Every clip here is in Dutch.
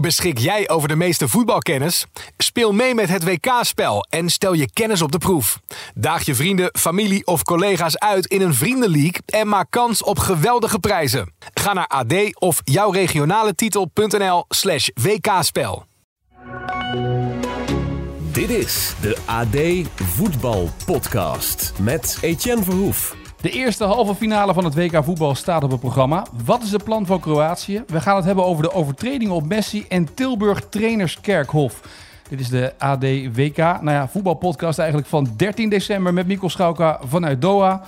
Beschik jij over de meeste voetbalkennis? Speel mee met het WK-spel en stel je kennis op de proef. Daag je vrienden, familie of collega's uit in een vriendenleague en maak kans op geweldige prijzen. Ga naar ad of jouw regionale titel.nl slash WK-spel. Dit is de AD Voetbal Podcast met Etienne Verhoef. De eerste halve finale van het WK voetbal staat op het programma. Wat is het plan van Kroatië? We gaan het hebben over de overtredingen op Messi en Tilburg Trainerskerkhof. Dit is de AD WK, nou ja, voetbalpodcast eigenlijk van 13 december met Mikkel Schauka vanuit Doha.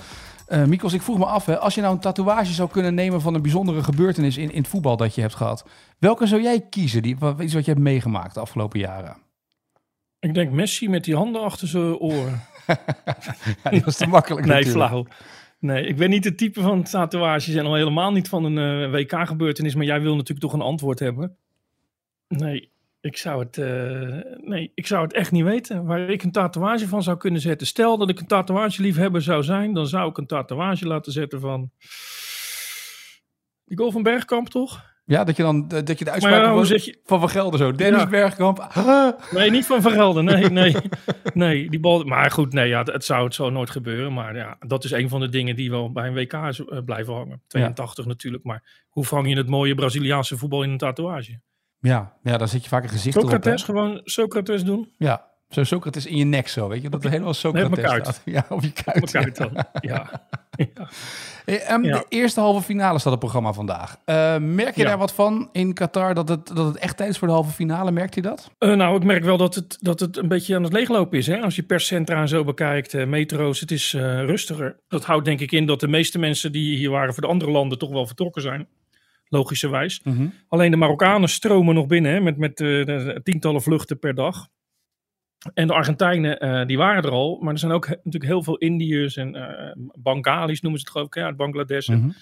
Uh, Mikos, ik vroeg me af, hè, als je nou een tatoeage zou kunnen nemen van een bijzondere gebeurtenis in, in het voetbal dat je hebt gehad, welke zou jij kiezen? Die, wat, iets wat je hebt meegemaakt de afgelopen jaren? Ik denk Messi met die handen achter zijn oren. ja, dat is te makkelijk Nee, natuurlijk. flauw. Nee, ik ben niet het type van tatoeages en al helemaal niet van een uh, WK-gebeurtenis, maar jij wil natuurlijk toch een antwoord hebben. Nee, ik zou het, uh, nee, ik zou het echt niet weten waar ik een tatoeage van zou kunnen zetten. Stel dat ik een tatoeageliefhebber zou zijn, dan zou ik een tatoeage laten zetten van die goal van Bergkamp, toch? Ja, dat je dan dat je de uitspraak ja, van, je... van Van Gelder zo. Dennis ja. Bergkamp. Nee, niet van Van Gelder. Nee, nee. nee, die bal. Maar goed, nee, ja, het zou het zo nooit gebeuren. Maar ja, dat is een van de dingen die wel bij een WK uh, blijven hangen. 82 ja. natuurlijk. Maar hoe vang je het mooie Braziliaanse voetbal in een tatoeage? Ja, ja daar zit je vaak een gezicht Socrates, op. gewoon Socrates doen. Ja, zo Socrates in je nek zo, weet je? Dat er helemaal Socrates staat. Ja, op je kuit. Op kuit dan, ja. ja. Hey, um, ja. De eerste halve finale staat op het programma vandaag. Uh, merk je ja. daar wat van in Qatar, dat het, dat het echt tijd is voor de halve finale? Merkt je dat? Uh, nou, ik merk wel dat het, dat het een beetje aan het leeglopen is. Hè? Als je perscentra en zo bekijkt, uh, metro's, het is rustiger. Dat houdt denk ik in dat de meeste mensen die hier waren voor de andere landen toch wel vertrokken zijn. Logischerwijs. Mhm. Mm -hmm. Alleen de Marokkanen stromen nog binnen hè, met, met tientallen vluchten per dag. En de Argentijnen, uh, die waren er al. Maar er zijn ook he natuurlijk heel veel Indiërs en uh, Bengalis noemen ze het geloof ik, ja, uit Bangladesh. Mhm. Mm -hmm.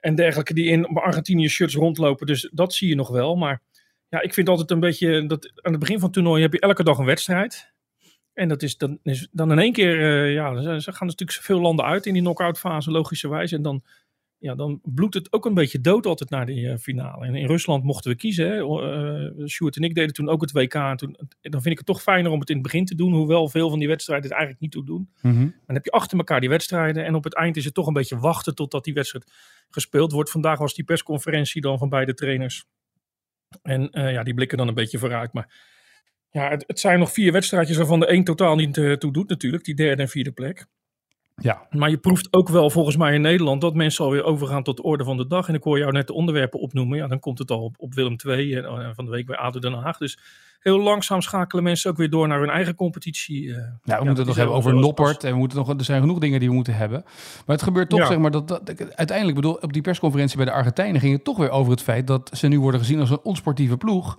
En dergelijke die in Argentinië shirts rondlopen. Dus dat zie je nog wel. Maar ja, ik vind altijd een beetje, dat aan het begin van het toernooi heb je elke dag een wedstrijd. En dat is dan, is dan in één keer, uh, ja, ze gaan natuurlijk veel landen uit in die knock-out fase, logischerwijs. En dan, ja, dan bloedt het ook een beetje dood altijd naar die uh, finale. En in Rusland mochten we kiezen. Hè. Uh, Sjoerd en ik deden toen ook het WK. En toen, dan vind ik het toch fijner om het in het begin te doen. Hoewel veel van die wedstrijden het eigenlijk niet toe doen. Mm -hmm. Dan heb je achter elkaar die wedstrijden. En op het eind is het toch een beetje wachten totdat die wedstrijd gespeeld wordt. Vandaag was die persconferentie dan van beide trainers. En uh, ja, die blikken dan een beetje vooruit. Maar ja, het, het zijn nog vier wedstrijdjes waarvan de één totaal niet toe doet natuurlijk. Die derde en vierde plek. Ja. Maar je proeft ook wel volgens mij in Nederland dat mensen alweer overgaan tot de orde van de dag. En ik hoor jou net de onderwerpen opnoemen. Ja, dan komt het al op, op Willem II en uh, van de week bij ADO Den Haag. Dus heel langzaam schakelen mensen ook weer door naar hun eigen competitie. Uh, ja, we ja, moeten het nog hebben over Noppert. En we moeten nog, er zijn genoeg dingen die we moeten hebben. Maar het gebeurt toch, ja. zeg maar, dat, dat, uiteindelijk bedoel, op die persconferentie bij de Argentijnen ging het toch weer over het feit dat ze nu worden gezien als een onsportieve ploeg.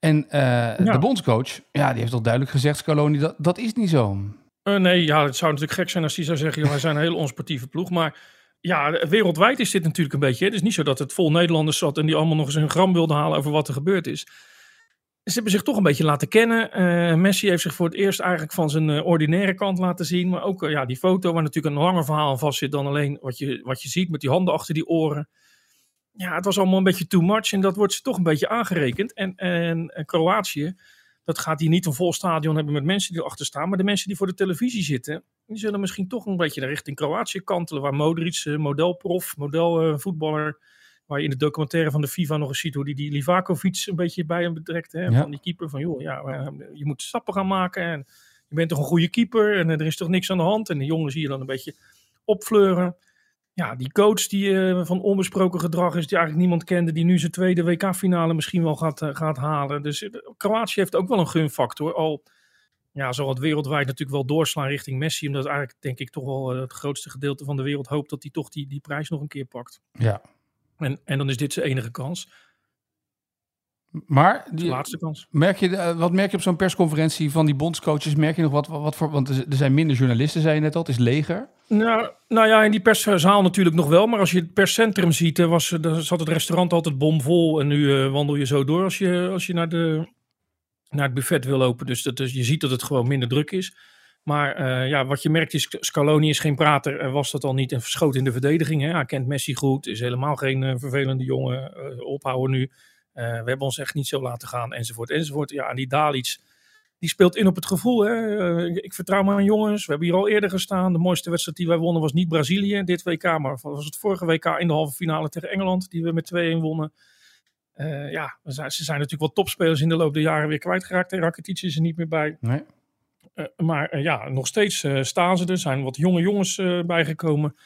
En uh, ja. de bondscoach, ja, die heeft al duidelijk gezegd, Scaloni, dat, dat is niet zo. Uh, nee, ja, het zou natuurlijk gek zijn als hij zou zeggen, wij zijn een hele onsportieve ploeg. Maar ja, wereldwijd is dit natuurlijk een beetje. Het is niet zo dat het vol Nederlanders zat en die allemaal nog eens een gram wilden halen over wat er gebeurd is. Ze hebben zich toch een beetje laten kennen. Uh, Messi heeft zich voor het eerst eigenlijk van zijn uh, ordinaire kant laten zien. Maar ook ja, die foto waar natuurlijk een langer verhaal vast zit dan alleen wat je, wat je ziet met die handen achter die oren. Ja, het was allemaal een beetje too much en dat wordt ze toch een beetje aangerekend. En, en, en Kroatië, dat gaat hier niet een vol stadion hebben met mensen die erachter staan. Maar de mensen die voor de televisie zitten, die zullen misschien toch een beetje richting Kroatië kantelen. Waar Modric, modelprof, modelvoetballer, waar je in de documentaire van de FIFA nog eens ziet hoe die, die Livakovic een beetje bij hem betrekt. Hè, Ja. Van die keeper, van joh, ja, je moet stappen gaan maken en je bent toch een goede keeper en er is toch niks aan de hand. En de jongen zie je dan een beetje opfleuren. Ja, die coach die eh, van onbesproken gedrag is, die eigenlijk niemand kende, die nu zijn tweede WK-finale misschien wel gaat, eh, gaat halen. Dus eh, Kroatië heeft ook wel een gunfactor. Al ja, zal het wereldwijd natuurlijk wel doorslaan richting Messi, omdat eigenlijk denk ik toch wel het grootste gedeelte van de wereld hoopt dat hij toch die, die prijs nog een keer pakt. Ja. En, en dan is dit zijn enige kans, Maar die, laatste kans. merk je, wat merk je op zo'n persconferentie van die bondscoaches? Merk je nog wat, wat voor... Want er er zijn minder journalisten, zei je net al. Het is leger. Nou, nou ja, in die perszaal natuurlijk nog wel. Maar als je het perscentrum ziet, was, dan zat het restaurant altijd bomvol. En nu wandel je zo door als je, als je naar, de, naar het buffet wil lopen. Dus, dat, je ziet dat het gewoon minder druk is. Maar ja, wat je merkt is, Scaloni is geen prater. En was dat al niet en verschoot in de verdediging. Hè? Hij kent Messi goed. Is helemaal geen vervelende jongen. ophouden nu. we hebben ons echt niet zo laten gaan. Enzovoort, enzovoort. Ja, en die Dalic die speelt in op het gevoel. Hè? Eh, ik vertrouw me aan jongens. We hebben hier al eerder gestaan. De mooiste wedstrijd die wij wonnen was niet Brazilië, dit WK, maar was het vorige WK in de halve finale tegen Engeland, die we met 2-1 wonnen. Uh, ja, ze zijn natuurlijk wel topspelers in de loop der jaren weer kwijtgeraakt. Rakitic is er niet meer bij. Nee. Uh, maar ja, nog steeds staan ze er. Er zijn wat jonge jongens bijgekomen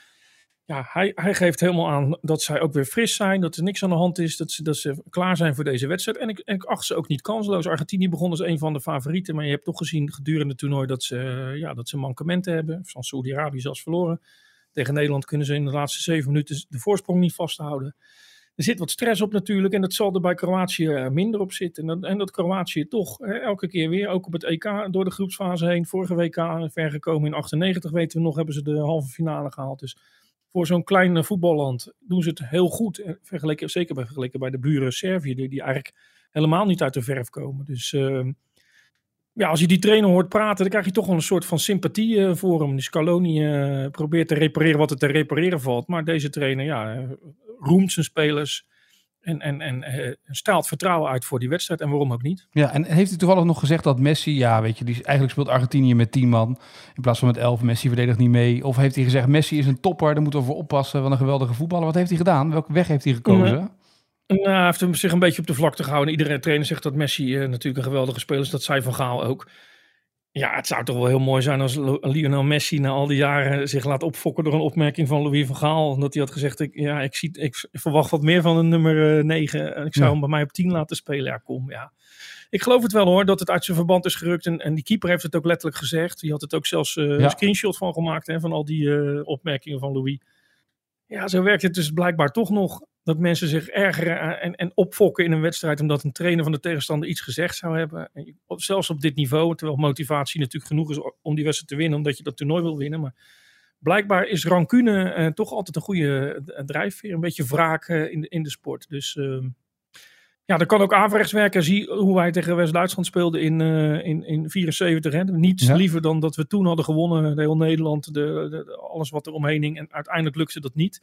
ja, hij, hij geeft helemaal aan dat zij ook weer fris zijn, dat er niks aan de hand is, dat ze, dat ze klaar zijn voor deze wedstrijd. En ik, ik acht ze ook niet kansloos. Argentinië begon als een van de favorieten, maar je hebt toch gezien gedurende het toernooi dat ze, ja, dat ze mankementen hebben. Van Saudi-Arabië zelfs verloren. Tegen Nederland kunnen ze in de laatste zeven minuten de voorsprong niet vasthouden. Er zit wat stress op natuurlijk en dat zal er bij Kroatië eh, minder op zitten. En dat, en dat Kroatië toch hè, elke keer weer, ook op het EK, door de groepsfase heen. Vorige WK ver gekomen in 98 weten we nog, hebben ze de halve finale gehaald. Dus voor zo'n klein eh, voetballand doen ze het heel goed. Eh, vergeleken, zeker bij, vergeleken bij de buren Servië, die, die eigenlijk helemaal niet uit de verf komen. Dus uh, ja, als je die trainer hoort praten, dan krijg je toch wel een soort van sympathie uh, voor hem. Dus Scaloni uh, probeert te repareren wat er te repareren valt. Maar deze trainer ja, roemt zijn spelers en, en, en uh, straalt vertrouwen uit voor die wedstrijd. En waarom ook niet? Ja, en heeft hij toevallig nog gezegd dat Messi, ja, weet je, die eigenlijk speelt Argentinië met 10 man in plaats van met 11. Messi verdedigt niet mee. Of heeft hij gezegd, Messi is een topper, daar moeten we voor oppassen. Wat een geweldige voetballer. Wat heeft hij gedaan? Welke weg heeft hij gekozen? Nou, hij heeft hem zich een beetje op de vlakte gehouden. Iedere trainer zegt dat Messi uh, natuurlijk een geweldige speler is. Dat zei Van Gaal ook. Ja, het zou toch wel heel mooi zijn als Lionel Messi na al die jaren zich laat opfokken door een opmerking van Louis van Gaal. Omdat hij had gezegd, ik, ja, ik, zie, ik verwacht wat meer van een nummer 9. Eh, ik zou hem bij mij op 10 laten spelen. Ja, kom, ja. Ik geloof het wel hoor, dat het uit zijn verband is gerukt. En, en die keeper heeft het ook letterlijk gezegd. Die had het ook zelfs uh, een screenshot van gemaakt, hè, van al die uh, opmerkingen van Louis. Ja, zo werkt het dus blijkbaar toch nog dat mensen zich ergeren en, en opfokken in een wedstrijd omdat een trainer van de tegenstander iets gezegd zou hebben. zelfs op dit niveau, terwijl motivatie natuurlijk genoeg is om die wedstrijd te winnen, omdat je dat toernooi wil winnen. Maar blijkbaar is rancune eh, toch altijd een goede eh, drijfveer, een beetje wraak eh, in, de, in de sport. Dus uh, ja, dat kan ook averechts werken. Zie hoe wij tegen West-Duitsland speelden in, uh, in, in 74. Hè. Niets liever dan dat we toen hadden gewonnen, de heel Nederland, de, de, alles wat er omheen hing. En uiteindelijk lukte dat niet.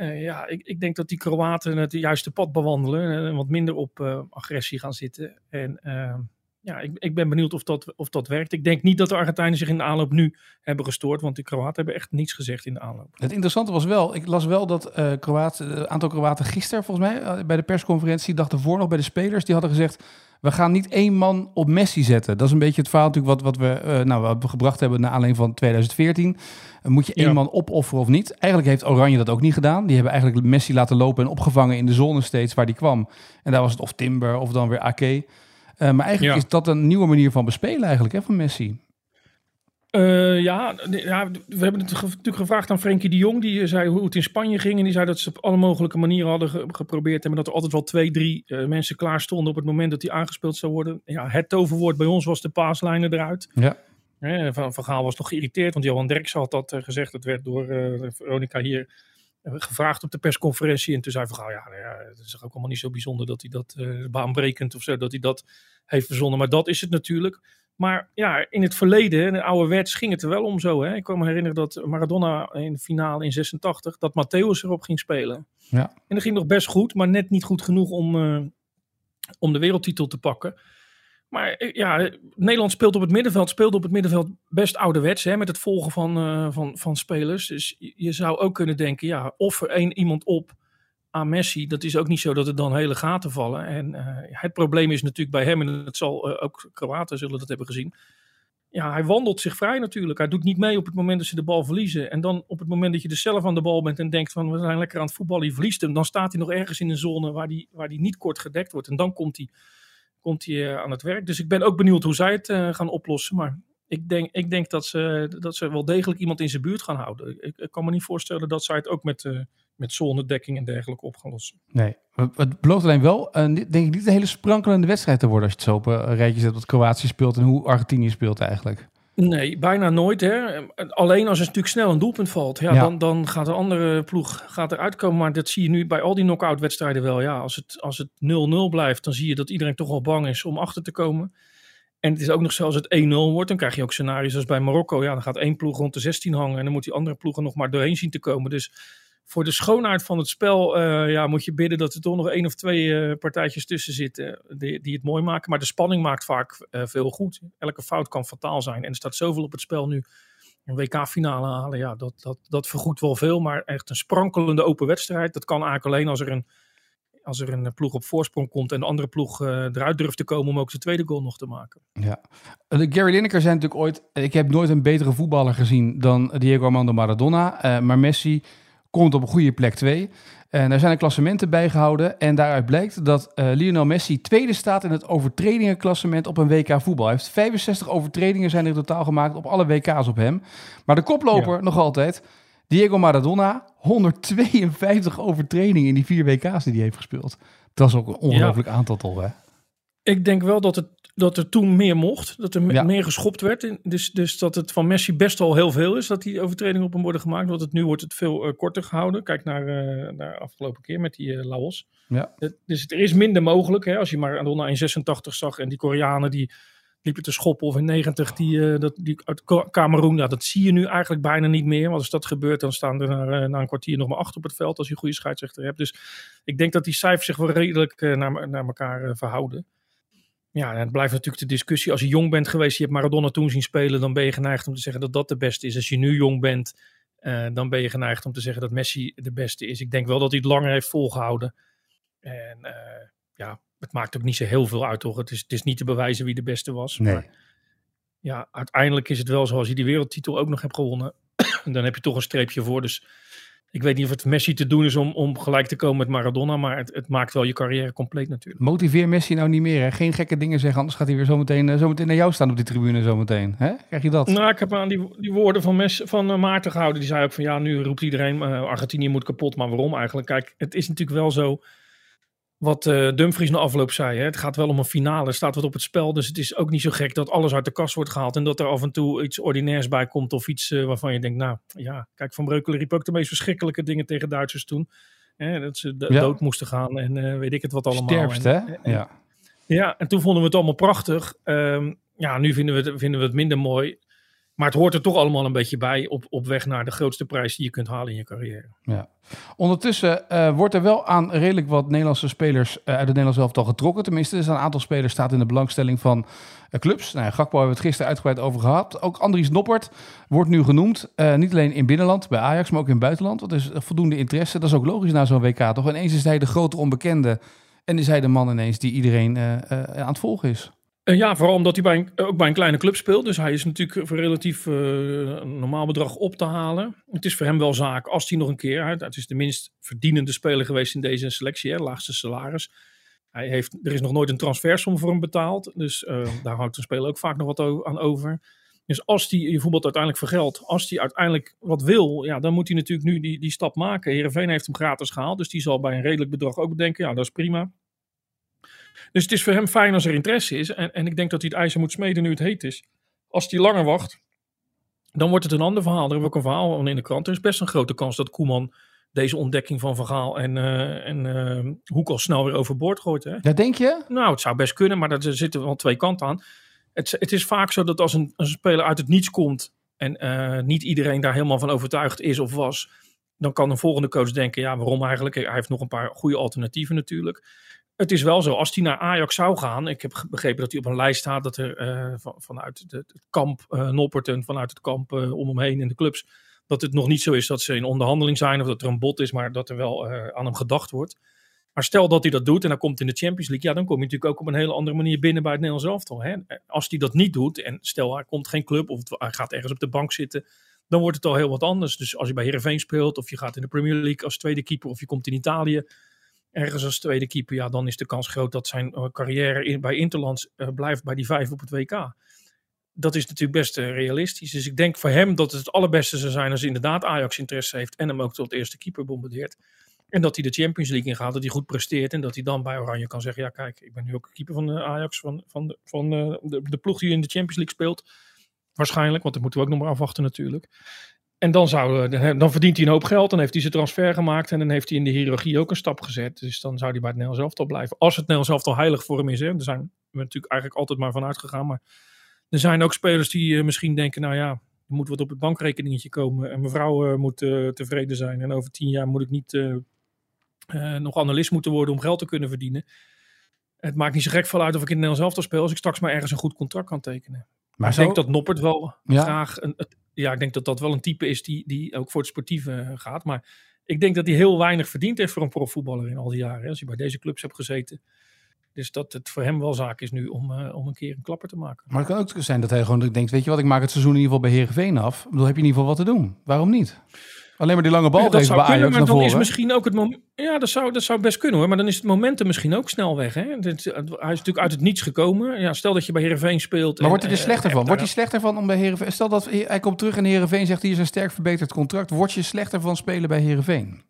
Uh, ja, ik, ik, denk dat die Kroaten het juiste pad bewandelen en wat minder op uh, agressie gaan zitten. En uh, ja, ik, ik, ben benieuwd of dat, of dat werkt. Ik denk niet dat de Argentijnen zich in de aanloop nu hebben gestoord, want de Kroaten hebben echt niets gezegd in de aanloop. Het interessante was wel, ik las wel dat Kroaten, een aantal Kroaten gisteren volgens mij bij de persconferentie, dag ervoor nog bij de spelers, die hadden gezegd we gaan niet één man op Messi zetten. Dat is een beetje het verhaal natuurlijk wat, wat we, uh, nou, wat we gebracht hebben naar aanleiding van 2014. Uh, moet je één man opofferen of niet? Eigenlijk heeft Oranje dat ook niet gedaan. Die hebben eigenlijk Messi laten lopen en opgevangen in de zone steeds waar die kwam. En daar was het of Timber of dan weer Ake. Uh, maar eigenlijk is dat een nieuwe manier van bespelen eigenlijk hè, van Messi. Uh, ja, ja, we hebben het natuurlijk gevraagd aan Frenkie de Jong. Die zei hoe het in Spanje ging. En die zei dat ze op alle mogelijke manieren hadden geprobeerd hebben. Dat er altijd wel twee, drie uh, mensen klaar stonden op het moment dat hij aangespeeld zou worden. Ja, het toverwoord bij ons was de paaslijnen eruit. Ja. van, van Gaal was toch geïrriteerd. Want Johan Derksen had dat uh, gezegd. Dat werd door Veronica hier gevraagd op de persconferentie. En toen zei Van ja, nou ja, het is ook allemaal niet zo bijzonder dat hij dat baanbrekend of zo, dat hij dat heeft verzonnen. Maar dat is het natuurlijk. Maar ja, in het verleden, in de ouderwets, ging het er wel om zo. Hè? Ik kan me herinneren dat Maradona in de finale in 86, dat Matthäus erop ging spelen. Ja. En dat ging nog best goed, maar net niet goed genoeg om, uh, om de wereldtitel te pakken. Maar eh, ja, Nederland speelt op het middenveld, speelt op het middenveld best ouderwets, hè, met het volgen van, uh, van, van spelers. Dus je zou ook kunnen denken, ja, of er één iemand op aan Messi, dat is ook niet zo dat er dan hele gaten vallen. En uh, het probleem is natuurlijk bij hem, en het zal ook Kroaten zullen dat hebben gezien. Ja, hij wandelt zich vrij natuurlijk. Hij doet niet mee op het moment dat ze de bal verliezen. En dan op het moment dat je er zelf aan de bal bent en denkt van we zijn lekker aan het voetballen, je verliest hem. Dan staat hij nog ergens in een zone waar die, waar die niet kort gedekt wordt. En dan komt hij, komt hij uh, aan het werk. Dus ik ben ook benieuwd hoe zij het gaan oplossen. Maar ik denk, ik denk dat, ze, dat ze wel degelijk iemand in zijn buurt gaan houden. Ik, ik kan me niet voorstellen dat zij het ook met met zonnedekking en dergelijke op gaan lossen. Nee, het belooft alleen wel, uh, denk ik, niet een hele sprankelende wedstrijd te worden als je het zo op een rijtje zet wat Kroatië speelt en hoe Argentinië speelt eigenlijk. Nee, bijna nooit. Hè. Alleen als er natuurlijk snel een doelpunt valt. Ja, Ja. Dan, dan gaat de andere ploeg gaat eruit komen. Maar dat zie je nu bij al die knock-out wedstrijden wel. Ja, als het, als het 0-0 blijft, dan zie je dat iedereen toch wel bang is om achter te komen. En het is ook nog zelfs het 1-0 wordt. Dan krijg je ook scenario's als bij Marokko. Ja, dan gaat één ploeg rond de 16 hangen. En dan moet die andere ploeg er nog maar doorheen zien te komen. Dus voor de schoonheid van het spel eh, ja, moet je bidden dat er toch nog één of twee eh, partijtjes tussen zitten die, die het mooi maken. Maar de spanning maakt vaak eh, veel goed. Elke fout kan fataal zijn. En er staat zoveel op het spel nu. Een WK-finale halen, ja, dat, dat, dat vergoedt wel veel. Maar echt een sprankelende open wedstrijd. Dat kan eigenlijk alleen als er een, als er een ploeg op voorsprong komt. En de andere ploeg eh, eruit durft te komen om ook de tweede goal nog te maken. Ja. De Gary Lineker zei natuurlijk ooit... Ik heb nooit een betere voetballer gezien dan Diego Armando Maradona. Eh, maar Messi komt op een goede plek 2. En daar zijn er klassementen bijgehouden. En daaruit blijkt dat eh, Lionel Messi tweede staat in het overtredingenklassement op een WK voetbal. Hij heeft 65 overtredingen zijn er in totaal gemaakt op alle WK's op hem. Maar de koploper nog altijd, Diego Maradona, 152 overtredingen in die vier WK's die hij heeft gespeeld. Dat is ook een ongelooflijk aantal toch, hè? Ik denk wel dat, het, dat er toen meer mocht. Dat er Ja. meer geschopt werd. Dus, dus dat het van Messi best wel heel veel is dat die overtredingen op hem worden gemaakt. Want het, nu wordt het veel eh, korter gehouden. Kijk naar, eh naar de afgelopen keer met die eh, Laos. Ja. Het- dus er is minder mogelijk. Hè, als je Maradona in 86 zag en die Koreanen die liepen te schoppen. Of in 90 die, dat, die uit Kameroen. Ja, dat zie je nu eigenlijk bijna niet meer. Want als dat gebeurt dan staan er na, na een kwartier nog maar acht op het veld. Als je een goede scheidsrechter hebt. Dus ik denk dat die cijfers zich wel redelijk naar, naar elkaar verhouden. Ja, en het blijft natuurlijk de discussie. Als je jong bent geweest, je hebt Maradona toen zien spelen, dan ben je geneigd om te zeggen dat dat de beste is. Als je nu jong bent, eh, dan ben je geneigd om te zeggen dat Messi de beste is. Ik denk wel dat hij het langer heeft volgehouden. En eh, ja, het maakt ook niet zo heel veel uit, toch? Het is, het is niet te bewijzen wie de beste was. Nee. Maar ja, uiteindelijk is het wel zo als je die wereldtitel ook nog hebt gewonnen. dan heb je toch een streepje voor. Dus ik weet niet of het Messi te doen is om, om gelijk te komen met Maradona. Maar het, het maakt wel je carrière compleet natuurlijk. Motiveer Messi nou niet meer. Hè? Geen gekke dingen zeggen, anders gaat hij weer zometeen, eh, zometeen naar jou staan op die tribune. Zometeen. Hè? Krijg je dat? Nou, ik heb aan die, die woorden van, Mes, van eh, Maarten gehouden. Die zei ook van ja, nu roept iedereen eh, Argentinië moet kapot. Maar waarom eigenlijk? Kijk, het is natuurlijk wel zo wat eh, Dumfries na afloop zei. Hè? Het gaat wel om een finale, staat wat op het spel. Dus het is ook niet zo gek dat alles uit de kast wordt gehaald. En dat er af en toe iets ordinairs bij komt. Of iets eh, waarvan je denkt, nou ja, kijk, Van Breukelen riep ook de meest verschrikkelijke dingen tegen Duitsers toen. Hè? Dat ze Ja. dood moesten gaan en eh, weet ik het wat allemaal. Sterfst, hè? en- Ja. ja, en toen vonden we het allemaal prachtig. Ehm, ja, nu vinden we, het, vinden we het minder mooi. Maar het hoort er toch allemaal een beetje bij op, op weg naar de grootste prijs die je kunt halen in je carrière. Ja. Ondertussen eh, wordt er wel aan redelijk wat Nederlandse spelers eh, uit het Nederlands elftal getrokken. Tenminste, is een aantal spelers staat in de belangstelling van eh, clubs. Nou, Gakpo hebben we het gisteren uitgebreid over gehad. Ook Andries Noppert wordt nu genoemd. Niet alleen in binnenland, bij Ajax, maar ook in het buitenland. Er is voldoende interesse. Dat is ook logisch na zo'n WK, toch? Ineens is hij de grote onbekende. En is hij de man ineens die iedereen aan het volgen is. En ja, vooral omdat hij bij een, ook bij een kleine club speelt. Dus hij is natuurlijk voor relatief eh, een normaal bedrag op te halen. Het is voor hem wel zaak als hij nog een keer... uit. Het is de minst verdienende speler geweest in deze selectie. Laagste salaris. Hij heeft, er is nog nooit een transfersom voor hem betaald. Dus eh, daar houdt een speler ook vaak nog wat aan over. Dus als hij je uiteindelijk vergeldt, als hij uiteindelijk wat wil, ja, dan moet hij natuurlijk nu die, die stap maken. Heerenveen heeft hem gratis gehaald, dus die zal bij een redelijk bedrag ook denken, ja, dat is prima. Dus het is voor hem fijn als er interesse is. En, en ik denk dat hij het ijzer moet smeden nu het heet is. Als hij langer wacht, dan wordt het een ander verhaal. Er hebben we ook een verhaal van in de krant. Er is best een grote kans dat Koeman deze ontdekking van Vergaal en, eh en eh, Hoek al snel weer overboord gooit. Hè? Ja, denk je? Nou, het zou best kunnen, maar er zitten wel twee kanten aan. Het, het is vaak zo dat als een, als een speler uit het niets komt en eh, niet iedereen daar helemaal van overtuigd is of was, dan kan een volgende coach denken, ja, waarom eigenlijk? Hij heeft nog een paar goede alternatieven natuurlijk. Het is wel zo, als hij naar Ajax zou gaan, ik heb begrepen dat hij op een lijst staat dat er eh, van, vanuit de- het kamp Nopperten, vanuit het kamp eh, om hem heen in de clubs, dat het nog niet zo is dat ze in onderhandeling zijn of dat er een bod is, maar dat er wel aan hem gedacht wordt. Maar stel dat hij dat doet en dan komt in de Champions League, ja, dan kom je natuurlijk ook op een hele andere manier binnen bij het Nederlands elftal. Hè? Als hij dat niet doet en stel hij komt geen club of hij gaat ergens op de bank zitten, dan wordt het al heel wat anders. Dus als je bij Heerenveen speelt of je gaat in de Premier League als tweede keeper of je komt in Italië ergens als tweede keeper, ja, dan is de kans groot dat zijn eh, carrière bij Interlands eh, blijft bij die vijf op het WK. Dat is natuurlijk best eh, realistisch. Dus ik denk voor hem dat het het allerbeste zou zijn als inderdaad Ajax interesse heeft en hem ook tot eerste keeper bombardeert. En dat hij de Champions League ingaat, dat hij goed presteert. En dat hij dan bij Oranje kan zeggen: Ja, kijk, ik ben nu ook keeper van de Ajax, van, van, de, van de ploeg die in de Champions League speelt. Waarschijnlijk, want dat moeten we ook nog maar afwachten natuurlijk. En dan, zou, eh, dan verdient hij een hoop geld. Dan heeft hij zijn transfer gemaakt. En dan heeft hij in de hiërarchie ook een stap gezet. Dus dan zou hij bij het Nederlands elftal blijven. Als het Nederlands elftal heilig voor hem is. Hè. Daar zijn we natuurlijk eigenlijk altijd maar van uitgegaan. Maar er zijn ook spelers die misschien denken... Nou ja, er moet wat op het bankrekeningetje komen. En mevrouw moet tevreden zijn. En over tien jaar moet ik niet nog analist moeten worden om geld te kunnen verdienen. Het maakt niet zo gek veel uit of ik in het Nederlands elftal speel. Als ik straks maar ergens een goed contract kan tekenen. Maar ik denk dat Noppert wel graag... Een, ja, ik denk dat dat wel een type is die, die ook voor het sportieve eh, gaat. Maar ik denk dat hij heel weinig verdiend heeft voor een profvoetballer in al die jaren. Als hij bij deze clubs hebt gezeten. Dus dat het voor hem wel zaak is nu om, uh, om een keer een klapper te maken. Maar het kan ook zijn dat hij gewoon denkt, weet je wat, ik maak het seizoen in ieder geval bij Heerenveen af. Dan heb je in ieder geval wat te doen. Waarom niet? Alleen maar die lange bal ja, dat zou kunnen, maar dan is misschien ook het moment. Ja, dat zou, dat zou best kunnen hoor. Maar dan is het momentum misschien ook snel weg. Hè? hij is natuurlijk uit het niets gekomen. Ja, stel dat je bij Herenveen speelt. Maar wordt hij er slechter van? Wordt hij slechter van om bij Herenveen? Stel dat hij komt terug en Herenveen zegt hier is een sterk verbeterd contract. Word je slechter van spelen bij Herenveen?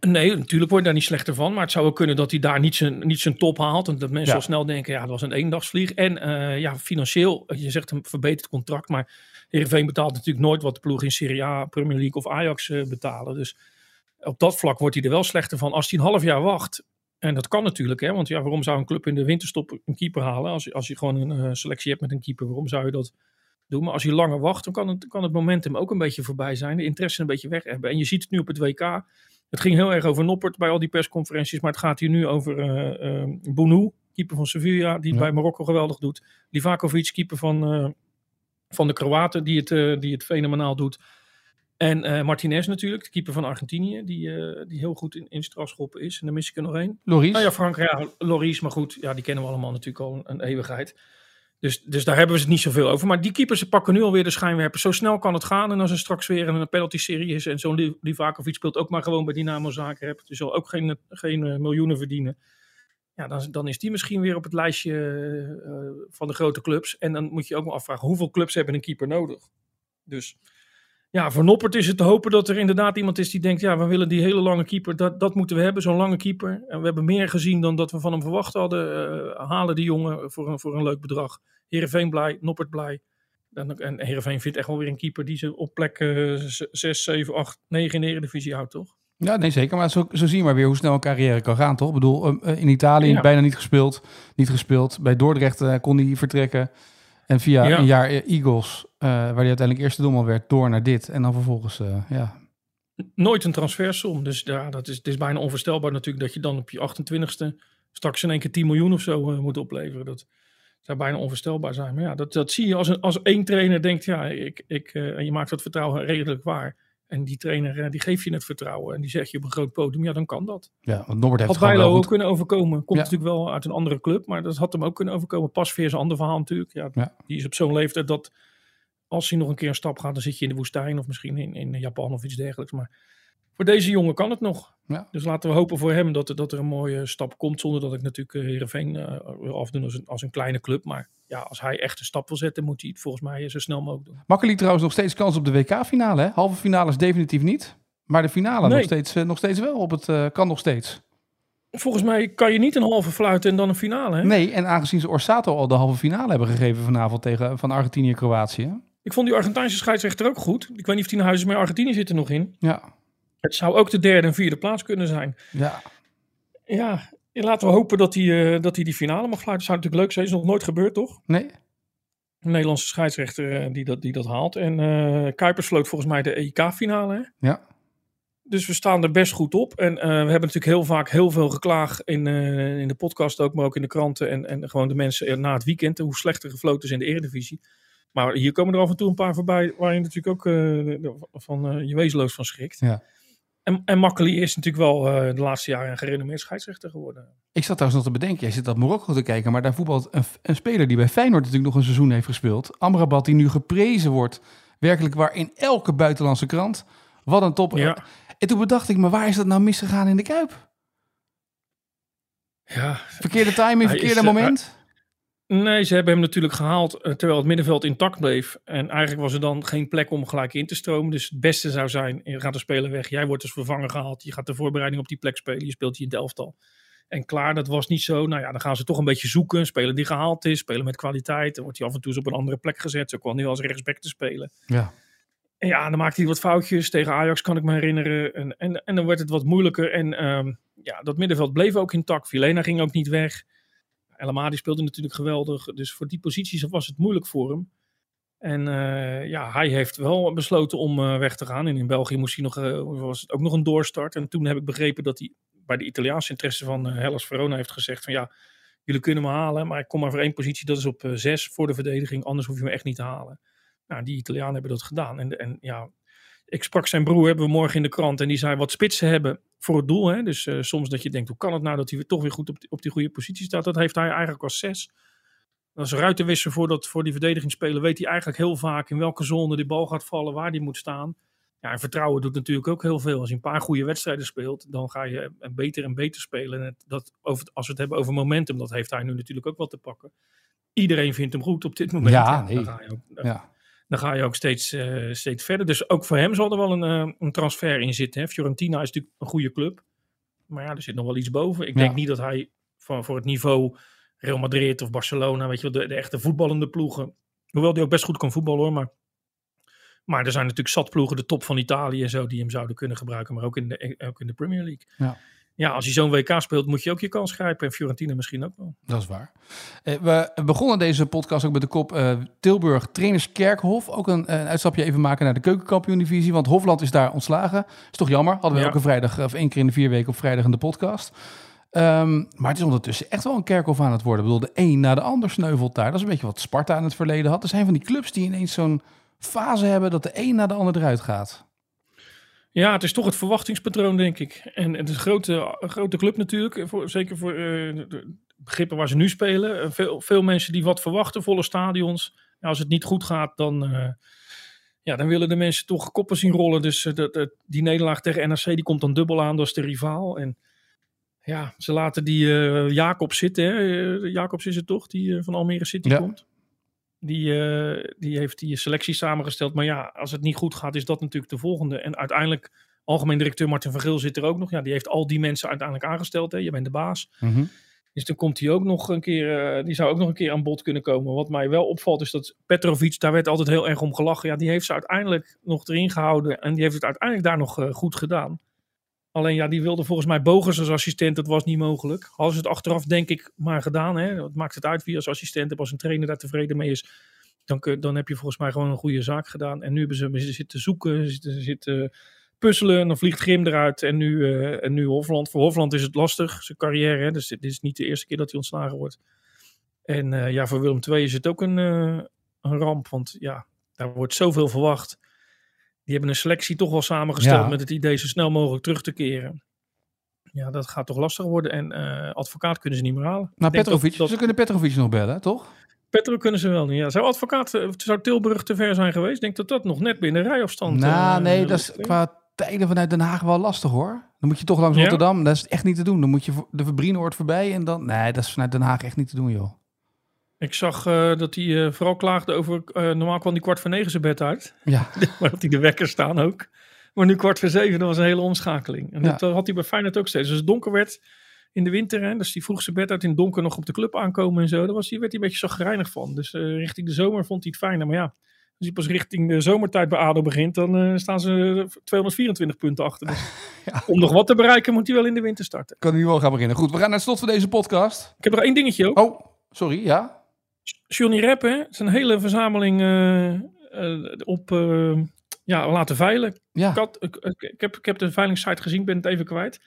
Nee, natuurlijk word je daar niet slechter van. Maar het zou ook kunnen dat hij daar niet zijn, niet zijn top haalt. En dat mensen al snel denken, ja, dat was een eendagsvlieg. En uh, ja, financieel, je zegt een verbeterd contract. Maar Heerenveen betaalt natuurlijk nooit wat de ploeg in Serie A, Premier League of Ajax uh, betalen. Dus op dat vlak wordt hij er wel slechter van. Als hij een half jaar wacht, en dat kan natuurlijk, hè, want ja, waarom zou een club in de winterstop een keeper halen? Als, als je gewoon een uh, selectie hebt met een keeper, waarom zou je dat doen? Maar als je langer wacht, dan kan het, kan het momentum ook een beetje voorbij zijn. De interesse een beetje weg hebben. En je ziet het nu op het WK. Het ging heel erg over Noppert bij al die persconferenties, maar het gaat hier nu over uh, uh, Bounou, keeper van Sevilla, die het bij Marokko geweldig doet. Livakovic, keeper van van de Kroaten die het, uh, die het fenomenaal doet. En uh, Martinez natuurlijk, de keeper van Argentinië, die, uh, die heel goed in, in strafschoppen is. En dan mis ik er nog één. Loris. Nou ja, Frank, ja, Loris, maar goed, ja, die kennen we allemaal natuurlijk al een, een eeuwigheid. Dus, dus daar hebben we het niet zoveel over. Maar die keepers pakken nu alweer de schijnwerpers. Zo snel kan het gaan. En als er straks weer een penalty-serie is en zo'n Livakovic speelt ook maar gewoon bij Dynamo Zagreb. Je zal ook geen, geen miljoenen verdienen ja, dan, dan is die misschien weer op het lijstje uh, van de grote clubs. En dan moet je ook wel afvragen, hoeveel clubs hebben een keeper nodig? Dus ja, voor Noppert is het te hopen dat er inderdaad iemand is die denkt, ja, we willen die hele lange keeper, dat, dat moeten we hebben, zo'n lange keeper. En we hebben meer gezien dan dat we van hem verwacht hadden. Uh, halen die jongen voor een, voor een leuk bedrag. Heerenveen blij, Noppert blij. En, en vindt echt wel weer een keeper die ze op plek uh, 6, 7, 8, 9 in de Eredivisie houdt, toch? Ja, nee, zeker. Maar zo, zo zie je maar weer hoe snel een carrière kan gaan, toch? Ik bedoel, um, in Italië bijna niet gespeeld. Niet gespeeld. Bij Dordrecht uh, kon hij vertrekken. En via een jaar Eagles, uh, waar hij uiteindelijk eerste doelman werd, door naar dit. En dan vervolgens, uh, ja... Nooit een transfersom. Dus ja, dat is, het is bijna onvoorstelbaar natuurlijk dat je dan op je 28ste straks in één keer 10 miljoen of zo moet opleveren. Dat zou bijna onvoorstelbaar zijn. Maar ja, dat, dat zie je als, een, als één trainer denkt, ja, ik, ik, en je maakt dat vertrouwen redelijk waar en die trainer eh, die geeft je het vertrouwen en die zegt je op een groot podium, ja dan kan dat. Ja, want Norbert heeft had Bijlo ook kunnen overkomen. Komt natuurlijk wel uit een andere club, maar dat had hem ook kunnen overkomen. Pas weer een ander verhaal natuurlijk. Ja, ja. Die is op zo'n leeftijd dat als hij nog een keer een stap gaat, dan zit je in de woestijn of misschien in, in Japan of iets dergelijks. Maar voor deze jongen kan het nog. Ja. Dus laten we hopen voor hem dat, er, dat er een mooie stap komt. Zonder dat ik natuurlijk uh, Heerenveen uh, wil afdoen als een, als een kleine club. Maar ja, als hij echt een stap wil zetten, moet hij het volgens mij zo snel mogelijk doen. Makkelijk trouwens nog steeds kans op de WK-finale. Halve finale is definitief niet. Maar de finale nog, steeds, uh, nog steeds wel. Op het, kan nog steeds. Volgens mij kan je niet een halve fluiten en dan een finale. Hè? Nee, en aangezien ze Orsato al de halve finale hebben gegeven vanavond tegen van Argentinië en Kroatië. Ik vond die Argentijnse scheidsrechter ook goed. Ik weet niet of naar huis is, maar Argentinië zit er nog in. Ja. Het zou ook de derde en vierde plaats kunnen zijn. Ja. Ja, laten we hopen dat hij, uh, dat hij die finale mag fluiten. Zou natuurlijk leuk zijn. Is nog nooit gebeurd, toch? Nee. Een Nederlandse scheidsrechter uh, die, dat, die dat haalt. En uh, Kuipers floot volgens mij de EK-finale. Ja. Dus we staan er best goed op. En we hebben natuurlijk heel vaak heel veel geklaag in, in de podcast ook, maar ook in de kranten. En, en gewoon de mensen na het weekend. Hoe slechter gefloten is in de Eredivisie. Maar hier komen er af en toe een paar voorbij waar je natuurlijk ook van je wezenloos van schrikt. Ja. En, en Makkeli is natuurlijk wel uh, de laatste jaren een gerenommeerd scheidsrechter geworden. Ik zat trouwens nog te bedenken, jij zit dat Marokko te kijken, maar daar voetbalt een, een, speler die bij Feyenoord natuurlijk nog een seizoen heeft gespeeld. Amrabat, die nu geprezen wordt, werkelijk waar in elke buitenlandse krant. Wat een top. Ja. En toen bedacht ik me, waar is dat nou misgegaan in de Kuip? Ja. Verkeerde timing, verkeerde is, moment? Nee, ze hebben hem natuurlijk gehaald eh, terwijl het middenveld intact bleef. En eigenlijk was er dan geen plek om gelijk in te stromen. Dus het beste zou zijn, je gaat de speler weg. Jij wordt dus vervangen gehaald. Je gaat de voorbereiding op die plek spelen. Je speelt hier in het elftal. En klaar, dat was niet zo. Nou ja, dan gaan ze toch een beetje zoeken. Spelen die gehaald is, spelen met kwaliteit. Dan wordt hij af en toe eens op een andere plek gezet. Zo kwam nu als rechtsback te spelen. Ja. En ja, dan maakte hij wat foutjes. Tegen Ajax kan ik me herinneren. En, en, en dan werd het wat moeilijker. En ehm, ja, dat middenveld bleef ook intact. Vilena ging ook niet weg. El Amadi speelde natuurlijk geweldig. Dus voor die posities was het moeilijk voor hem. En uh, ja, hij heeft wel besloten om uh, weg te gaan. En in België moest hij nog, uh, was het ook nog een doorstart. En toen heb ik begrepen dat hij bij de Italiaanse interesse van Hellas Verona heeft gezegd van ja, jullie kunnen me halen, maar ik kom maar voor één positie, dat is op zes voor de verdediging, anders hoef je me echt niet te halen. Nou, die Italianen hebben dat gedaan. En, en ja, ik sprak zijn broer, hebben we morgen in de krant, en die zei wat spitsen hebben voor het doel. Hè? Dus soms dat je denkt, hoe kan het nou dat hij weer toch weer goed op die, op die goede positie staat? Dat heeft hij eigenlijk als zes. Als ruitenwisser voor, dat, voor die verdedigingsspeler weet hij eigenlijk heel vaak in welke zone die bal gaat vallen, waar die moet staan. Ja, en vertrouwen doet natuurlijk ook heel veel. Als je een paar goede wedstrijden speelt, dan ga je beter en beter spelen. En dat, over, als we het hebben over momentum, dat heeft hij nu natuurlijk ook wel te pakken. Iedereen vindt hem goed op dit moment. Ja, nee. Dan ga je ook, dan, Ja. Dan ga je ook steeds, uh, steeds verder. Dus ook voor hem zal er wel een, uh, een transfer in zitten. Hè. Fiorentina is natuurlijk een goede club. Maar ja, er zit nog wel iets boven. Ik Ja. denk niet dat hij voor, voor het niveau Real Madrid of Barcelona, weet je wel, de, de echte voetballende ploegen. Hoewel die ook best goed kan voetballen hoor, maar, maar er zijn natuurlijk zat ploegen, de top van Italië en zo, die hem zouden kunnen gebruiken, maar ook in de, ook in de Premier League. Ja. Ja, als je zo'n WK speelt, moet je ook je kans grijpen. En Fiorentina misschien ook wel. Dat is waar. Eh, we begonnen deze podcast ook met de kop eh, Tilburg Trainers Kerkhof. Ook een, een uitstapje even maken naar de keukenkampioen-divisie. Want Hofland is daar ontslagen. Is toch jammer. Hadden we Ja. elke vrijdag, of één keer in de vier weken op vrijdag in de podcast. Ehm, maar het is ondertussen echt wel een kerkhof aan het worden. Ik bedoel, de een na de ander sneuvelt daar. Dat is een beetje wat Sparta in het verleden had. Er zijn van die clubs die ineens zo'n fase hebben dat de een na de ander eruit gaat. Ja, het is toch het verwachtingspatroon, denk ik. En het is een grote, grote club natuurlijk. Voor, zeker voor eh, de begrippen waar ze nu spelen. Eh, Veel, veel mensen die wat verwachten, volle stadions. Ja, als het niet goed gaat, dan, eh, ja, dan willen de mensen toch koppen zien rollen. Dus dat, die nederlaag tegen NRC die komt dan dubbel aan. Dat is de rivaal. En ja, ze laten die Jacobs zitten. Hè? Jacobs is het toch, die van Almere City Ja. komt. Die, eh, die heeft die selectie samengesteld. Maar ja, als het niet goed gaat, is dat natuurlijk de volgende. En uiteindelijk, algemeen directeur Martin van Geel zit er ook nog. Ja, die heeft al die mensen uiteindelijk aangesteld. Hè? Je bent de baas. Dus dan komt hij ook nog een keer, eh, die zou ook nog een keer aan bod kunnen komen. Wat mij wel opvalt is dat Petrovic, daar werd altijd heel erg om gelachen. Ja, die heeft ze uiteindelijk nog erin gehouden en die heeft het uiteindelijk daar nog eh, goed gedaan. Alleen ja, die wilde volgens mij Bogus als assistent, dat was niet mogelijk. Ze het achteraf denk ik maar gedaan. Hè? Wat maakt het uit wie als assistent hebt, als een trainer daar tevreden mee is. Dan, kun- dan heb je volgens mij gewoon een goede zaak gedaan. En nu hebben ze, zitten zoeken, zitten, zitten puzzelen. En dan vliegt Grim eruit. En nu, eh, en nu Hofland. Voor Hofland is het lastig, zijn carrière. Hè? Dus dit is niet de eerste keer dat hij ontslagen wordt. En eh, ja, voor Willem II is het ook een, eh, een ramp. Want ja, daar wordt zoveel verwacht. Die hebben een selectie toch wel samengesteld Ja. met het idee zo snel mogelijk terug te keren. Ja, dat gaat toch lastig worden. En eh, advocaat kunnen ze niet meer halen. Nou, Petrovic, dat- ze kunnen Petrovic nog bellen, toch? Petro kunnen ze wel niet. Ja. Zou advocaat, eh, zou Tilburg te ver zijn geweest? Denk dat dat nog net binnen rijafstand nou, eh, nee, dat is qua tijden vanuit Den Haag wel lastig hoor. Dan moet je toch langs Ja? Rotterdam. Dat is echt niet te doen. Dan moet je de Verbrienoord voorbij en dan... Nee, dat is vanuit Den Haag echt niet te doen, joh. Ik zag eh, dat hij eh, vooral klaagde over... eh, normaal kwam die kwart voor negen zijn bed uit. Ja, Maar dat hij de wekker staan ook. Maar nu kwart voor zeven, dat was een hele omschakeling. En Ja. dat had hij bij Feyenoord ook steeds. Als het donker werd in de winter, hè, dus die vroeg zijn bed uit in het donker nog op de club aankomen en zo. Daar was hij, werd hij een beetje zagrijnig van. Dus richting de zomer vond hij het fijner. Maar ja, als hij pas richting de zomertijd bij ADO begint, dan staan ze 224 punten achter. Dus Ja. om nog wat te bereiken, moet hij wel in de winter starten. kan nu wel gaan beginnen. Goed, we gaan naar het slot van deze podcast. Ik heb nog één dingetje ook. Oh, sorry, ja? Johnny Rep, hè? Is een hele verzameling eh, eh, op eh, ja, laten veilen. Ja, Ik, had, ik, heb, ik heb de veilingssite gezien, ben het even kwijt.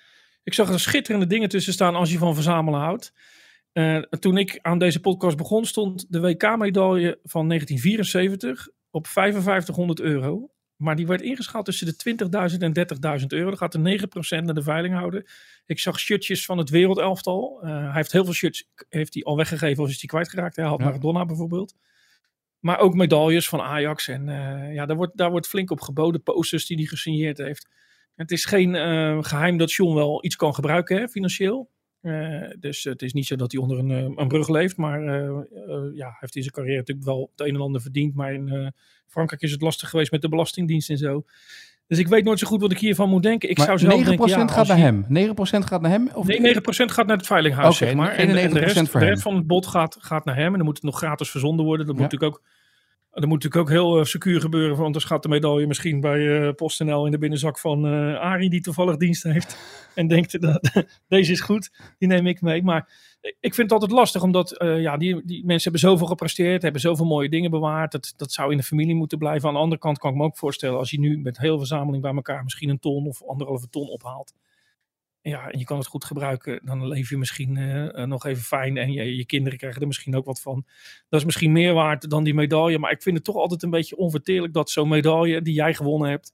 Ik zag er schitterende dingen tussen staan als je van verzamelen houdt. Toen ik aan deze podcast begon, stond de WK-medaille van 1974 op 5500 euro. Maar die werd ingeschaald tussen de 20.000 en 30.000 euro. Dan gaat er 9% naar de veilinghouder. Ik zag shirtjes van het wereldelftal. Eh, hij heeft heel veel shirts heeft hij al weggegeven of is hij kwijtgeraakt. Hij had Ja. Maradona bijvoorbeeld. Maar ook medailles van Ajax. En eh, ja, daar wordt, daar wordt flink op geboden. Posters die hij gesigneerd heeft. Het is geen eh, geheim dat John wel iets kan gebruiken hè, financieel. Eh, dus het is niet zo dat hij onder een, eh, een brug leeft. Maar eh, ja, hij heeft in zijn carrière natuurlijk wel het een en ander verdiend. Maar in Frankrijk is het lastig geweest met de Belastingdienst en zo. Dus ik weet nooit zo goed wat ik hiervan moet denken. Ik maar zou zelf 9% denken, ja, gaat naar hem. 9% gaat naar hem? Of Nee, 9% gaat naar het veilinghuis, zeg maar. en de 91% rest, de rest van het bod gaat, gaat naar hem. En dan moet het nog gratis verzonden worden. Dat Ja. moet natuurlijk ook... Dat moet natuurlijk ook heel uh, secuur gebeuren, want anders gaat de medaille misschien bij uh, PostNL in de binnenzak van uh, Arie, die toevallig dienst heeft. en denkt, dat, deze is goed, die neem ik mee. Maar ik vind het altijd lastig, omdat ja, die, die mensen hebben zoveel gepresteerd, hebben zoveel mooie dingen bewaard. Dat, dat zou in de familie moeten blijven. Aan de andere kant kan ik me ook voorstellen, als je nu met heel verzameling bij elkaar misschien een ton of anderhalve ton ophaalt. Ja, en je kan het goed gebruiken, dan leef je misschien uh, nog even fijn en je, je kinderen krijgen er misschien ook wat van. Dat is misschien meer waard dan die medaille, maar ik vind het toch altijd een beetje onverteerlijk dat zo'n medaille die jij gewonnen hebt,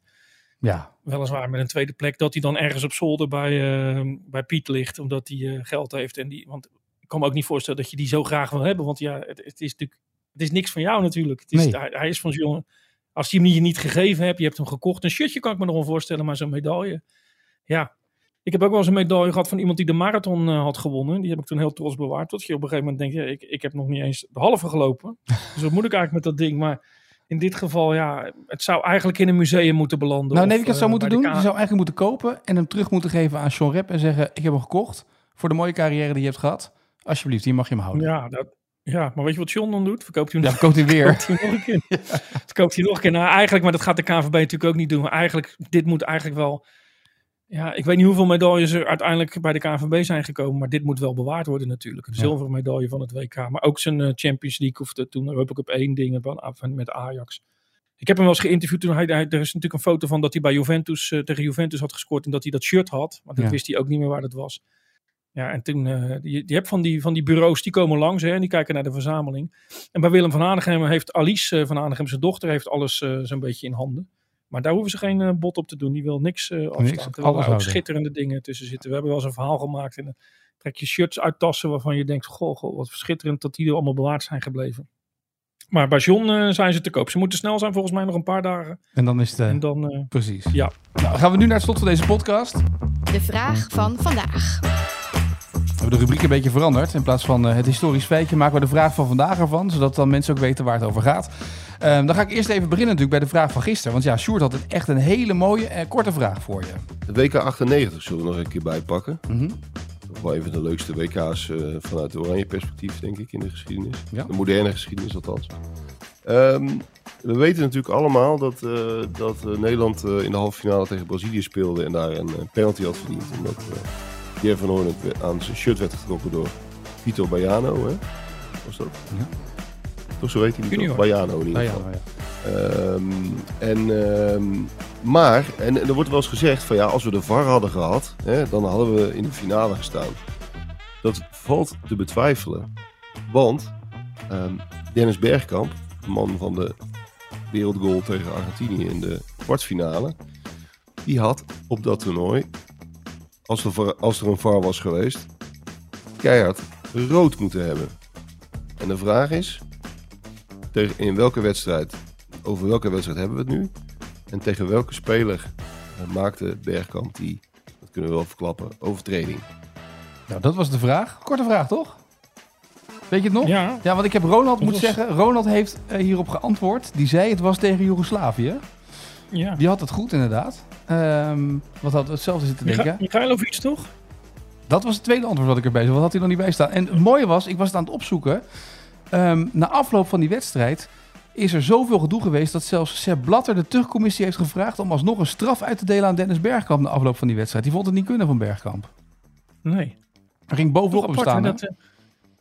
ja. weliswaar met een tweede plek, dat die dan ergens op zolder bij, uh, bij Piet ligt, omdat hij uh, geld heeft. En die, want ik kan me ook niet voorstellen dat je die zo graag wil hebben, want ja, het, het is natuurlijk, het is niks van jou natuurlijk. Het is, Nee. hij, hij is van jongen. Als je hem je niet gegeven hebt, je hebt hem gekocht, een shirtje kan ik me nog wel voorstellen, maar zo'n medaille, ja, ik heb ook wel eens een medaille gehad van iemand die de marathon uh, had gewonnen. Die heb ik toen heel trots bewaard. Tot je op een gegeven moment denkt, ja, ik, ik heb nog niet eens de halve gelopen. dus wat moet ik eigenlijk met dat ding? Maar in dit geval, ja, het zou eigenlijk in een museum moeten belanden. Nou, nee, ik het zou uh, moeten doen. Je zou eigenlijk moeten kopen en hem terug moeten geven aan Sean Rep en zeggen: Ik heb hem gekocht voor de mooie carrière die je hebt gehad. Alsjeblieft, hier mag je hem houden. Ja, dat, ja, maar weet je wat John dan doet? Verkoopt hij Ja, hem verkoopt hij weer. Verkoopt hij nog een keer. Verkoopt hij nog een keer. Nou, eigenlijk, maar dat gaat de KNVB natuurlijk ook niet doen. Maar eigenlijk, dit moet eigenlijk wel... Ja, ik weet niet hoeveel medailles er uiteindelijk bij de KNVB zijn gekomen. Maar dit moet wel bewaard worden natuurlijk. Een Ja. zilveren medaille van het WK. Maar ook zijn eh, Champions League of de, toen Europa Cup 1 dingen van- van- met Ajax. Ik heb hem wel eens geïnterviewd. Toen hij, hij, er is natuurlijk een foto van dat hij bij Juventus, eh, tegen Juventus had gescoord. En dat hij dat shirt had. Maar dat Ja. wist hij ook niet meer waar dat was. Ja, en toen, eh je, je hebt van die, van die bureaus, die komen langs hè, en die kijken naar de verzameling. En bij Willem van Hanegem heeft Alice eh, van Hanegem, zijn dochter, heeft alles eh, zo'n beetje in handen. Maar daar hoeven ze geen eh, bod op te doen. Die wil niks eh afstaan. Niks, Terwijl alles er ook schitterende dingen tussen zitten. We hebben wel eens een verhaal gemaakt. En dan trek je shirts uit tassen waarvan je denkt, goh, goh wat schitterend dat die er allemaal bewaard zijn gebleven. Maar bij John eh, zijn ze te koop. Ze moeten snel zijn, volgens mij nog een paar dagen. En dan is het. En dan, eh, precies. ja. Nou, gaan we nu naar het slot van deze podcast. De vraag van vandaag. We hebben de rubriek een beetje veranderd. In plaats van het historisch feitje maken we de vraag van vandaag ervan. Zodat dan mensen ook weten waar het over gaat. Ehm, dan ga ik eerst even beginnen natuurlijk bij de vraag van gisteren. Want ja, Sjoerd had een- echt een hele mooie en korte vraag voor je. De WK 98 zullen we nog een keer bijpakken. Mhm. Toch wel een van de leukste WK's eh, vanuit de oranje perspectief, denk ik, in de geschiedenis. Ja. De moderne geschiedenis althans. Ehm, we weten natuurlijk allemaal dat, eh, dat eh, Nederland eh, in de halve finale tegen Brazilië speelde en daar een eh, penalty had verdiend. Omdat Pierre van Hoorn aan zijn shirt werd getrokken door Vito Baiano. Hè? Was dat? Ja. Toch zo heet hij niet? Baiano in ieder geval. Ehm, en, ehm, maar, en, en er wordt wel eens gezegd van ja, als we de VAR hadden gehad, hè, dan hadden we in de finale gestaan. Dat valt te betwijfelen. Want ehm, Dennis Bergkamp, de man van de wereldgoal tegen Argentinië in de kwartfinale, die had op dat toernooi, als er, VAR- als er een VAR was geweest, keihard rood moeten hebben. En de vraag is, in welke wedstrijd, over welke wedstrijd hebben we het nu? En tegen welke speler eh, maakte Bergkamp die, dat kunnen we wel verklappen, overtreding? Nou, dat was de vraag. Korte vraag, toch? Weet je het nog? Ja, Ja, want ik heb Ronald Dat moeten was- zeggen. Ronald heeft eh, hierop geantwoord. Die zei het was tegen Joegoslavië. ja. Die had het goed, inderdaad. Ehm, wat had hetzelfde zitten denken? Micha- Michailovic toch? Dat was het tweede antwoord wat ik erbij zei. Wat had hij nog niet bij staan? En het mooie was, ik was het aan het opzoeken. Ehm, na afloop van die wedstrijd is er zoveel gedoe geweest dat zelfs Sepp Blatter de terugcommissie heeft gevraagd om alsnog een straf uit te delen aan Dennis Bergkamp na afloop van die wedstrijd. Die vond het niet kunnen van Bergkamp. Nee. Hij ging bovenop hem staan. dat, eh,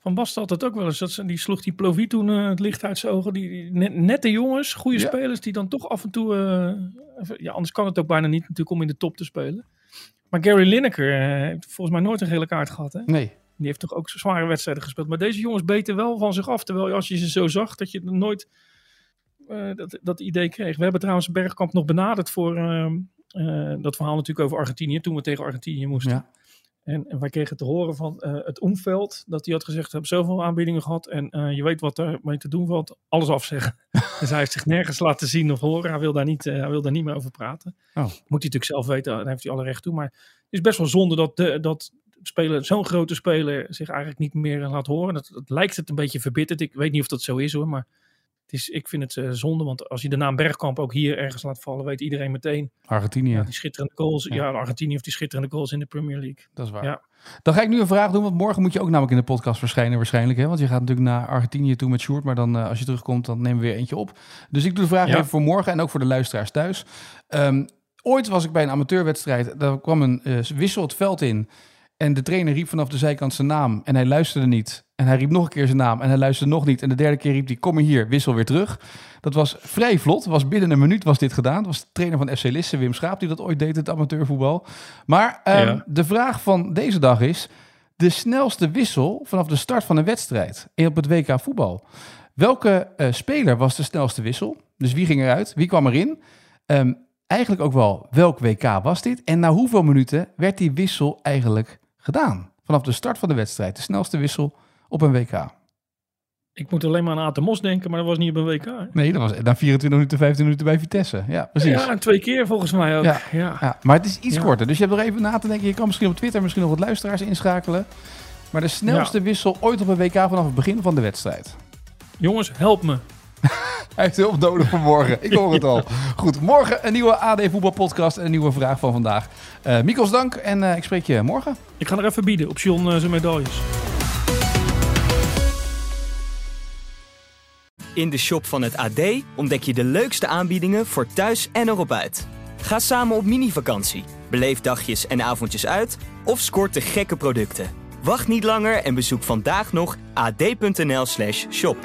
van Basten had het ook wel eens. Dat ze, die sloeg die Plovy toen eh, het licht uit zijn ogen. Die, die net- nette jongens, goede Ja. spelers die dan toch af en toe... eh, even- ja, anders kan het ook bijna niet natuurlijk om in de top te spelen. Maar Gary Lineker heeft volgens mij nooit een gele kaart gehad. Hè? Nee. Die heeft toch ook zware wedstrijden gespeeld. Maar deze jongens beten wel van zich af. Terwijl als je ze zo zag, dat je nooit eh, dat, dat idee kreeg. We hebben trouwens Bergkamp nog benaderd voor ehm, eh, dat verhaal natuurlijk over Argentinië. Toen we tegen Argentinië moesten. Ja. En, en wij kregen te horen van eh, het omveld dat hij had gezegd: Ik heb zoveel aanbiedingen gehad en je weet wat er mee te doen valt. Alles afzeggen. dus hij heeft zich nergens laten zien of horen. Hij wil daar niet, hij wil daar niet meer over praten. Oh. Moet hij natuurlijk zelf weten, daar heeft hij alle recht toe. Maar het is best wel zonde dat, de, dat speler, zo'n grote speler zich eigenlijk niet meer laat horen. Dat, dat lijkt het een beetje verbitterd. Ik weet niet of dat zo is hoor, maar het is, ik vind het eh, zonde, want als je de naam Bergkamp ook hier ergens laat vallen, weet iedereen meteen. Argentinië. Ja, die schitterende goals. Ja. Ja, Argentinië heeft die schitterende goals in de Premier League. Dat is waar. Ja. Dan ga ik nu een vraag doen, want morgen moet je ook namelijk in de podcast verschijnen waarschijnlijk. Hè? Want je gaat natuurlijk naar Argentinië toe met Sjoerd, maar dan eh, als je terugkomt, dan nemen we weer eentje op. Dus ik doe de vraag Ja. even voor morgen en ook voor de luisteraars thuis. Ehm, ooit was ik bij een amateurwedstrijd, daar kwam een eh, wissel het veld in. En de trainer riep vanaf de zijkant zijn naam en hij luisterde niet. En hij riep nog een keer zijn naam en hij luisterde nog niet. En de derde keer riep hij, kom maar hier, wissel weer terug. Dat was vrij vlot, was binnen een minuut was dit gedaan. Het was de trainer van FC Lisse, Wim Schaap, die dat ooit deed, het amateurvoetbal. Maar ehm, Ja. de vraag van deze dag is, de snelste wissel vanaf de start van een wedstrijd op het WK voetbal. Welke eh, speler was de snelste wissel? Dus wie ging eruit? Wie kwam erin? Ehm, eigenlijk ook wel, welk WK was dit? En na hoeveel minuten werd die wissel eigenlijk gedaan? Vanaf de start van de wedstrijd, de snelste wissel op een WK. Ik moet alleen maar aan Aten Mos denken, maar dat was niet op een WK. hè? Nee, dat was na 24 minuten, 15 minuten bij Vitesse. Ja, precies. Ja, en twee keer volgens mij ook. Ja. Ja. Ja, maar het is iets Ja. korter. Dus je hebt nog even na te denken. Je kan misschien op Twitter misschien nog wat luisteraars inschakelen. Maar de snelste wissel ooit op een WK vanaf het begin van de wedstrijd. Jongens, help me. Hij heeft hulp nodig voor morgen. Ik hoor het al. Goed, morgen een nieuwe AD Voetbalpodcast en een nieuwe vraag van vandaag. Eh Mikos, dank en eh, ik spreek je morgen. Ik ga er even bieden op John eh, zijn medailles. In de shop van het AD ontdek je de leukste aanbiedingen voor thuis en erop uit. Ga samen op mini-vakantie, beleef dagjes en avondjes uit of scoort de gekke producten. Wacht niet langer en bezoek vandaag nog ad.nl/shop.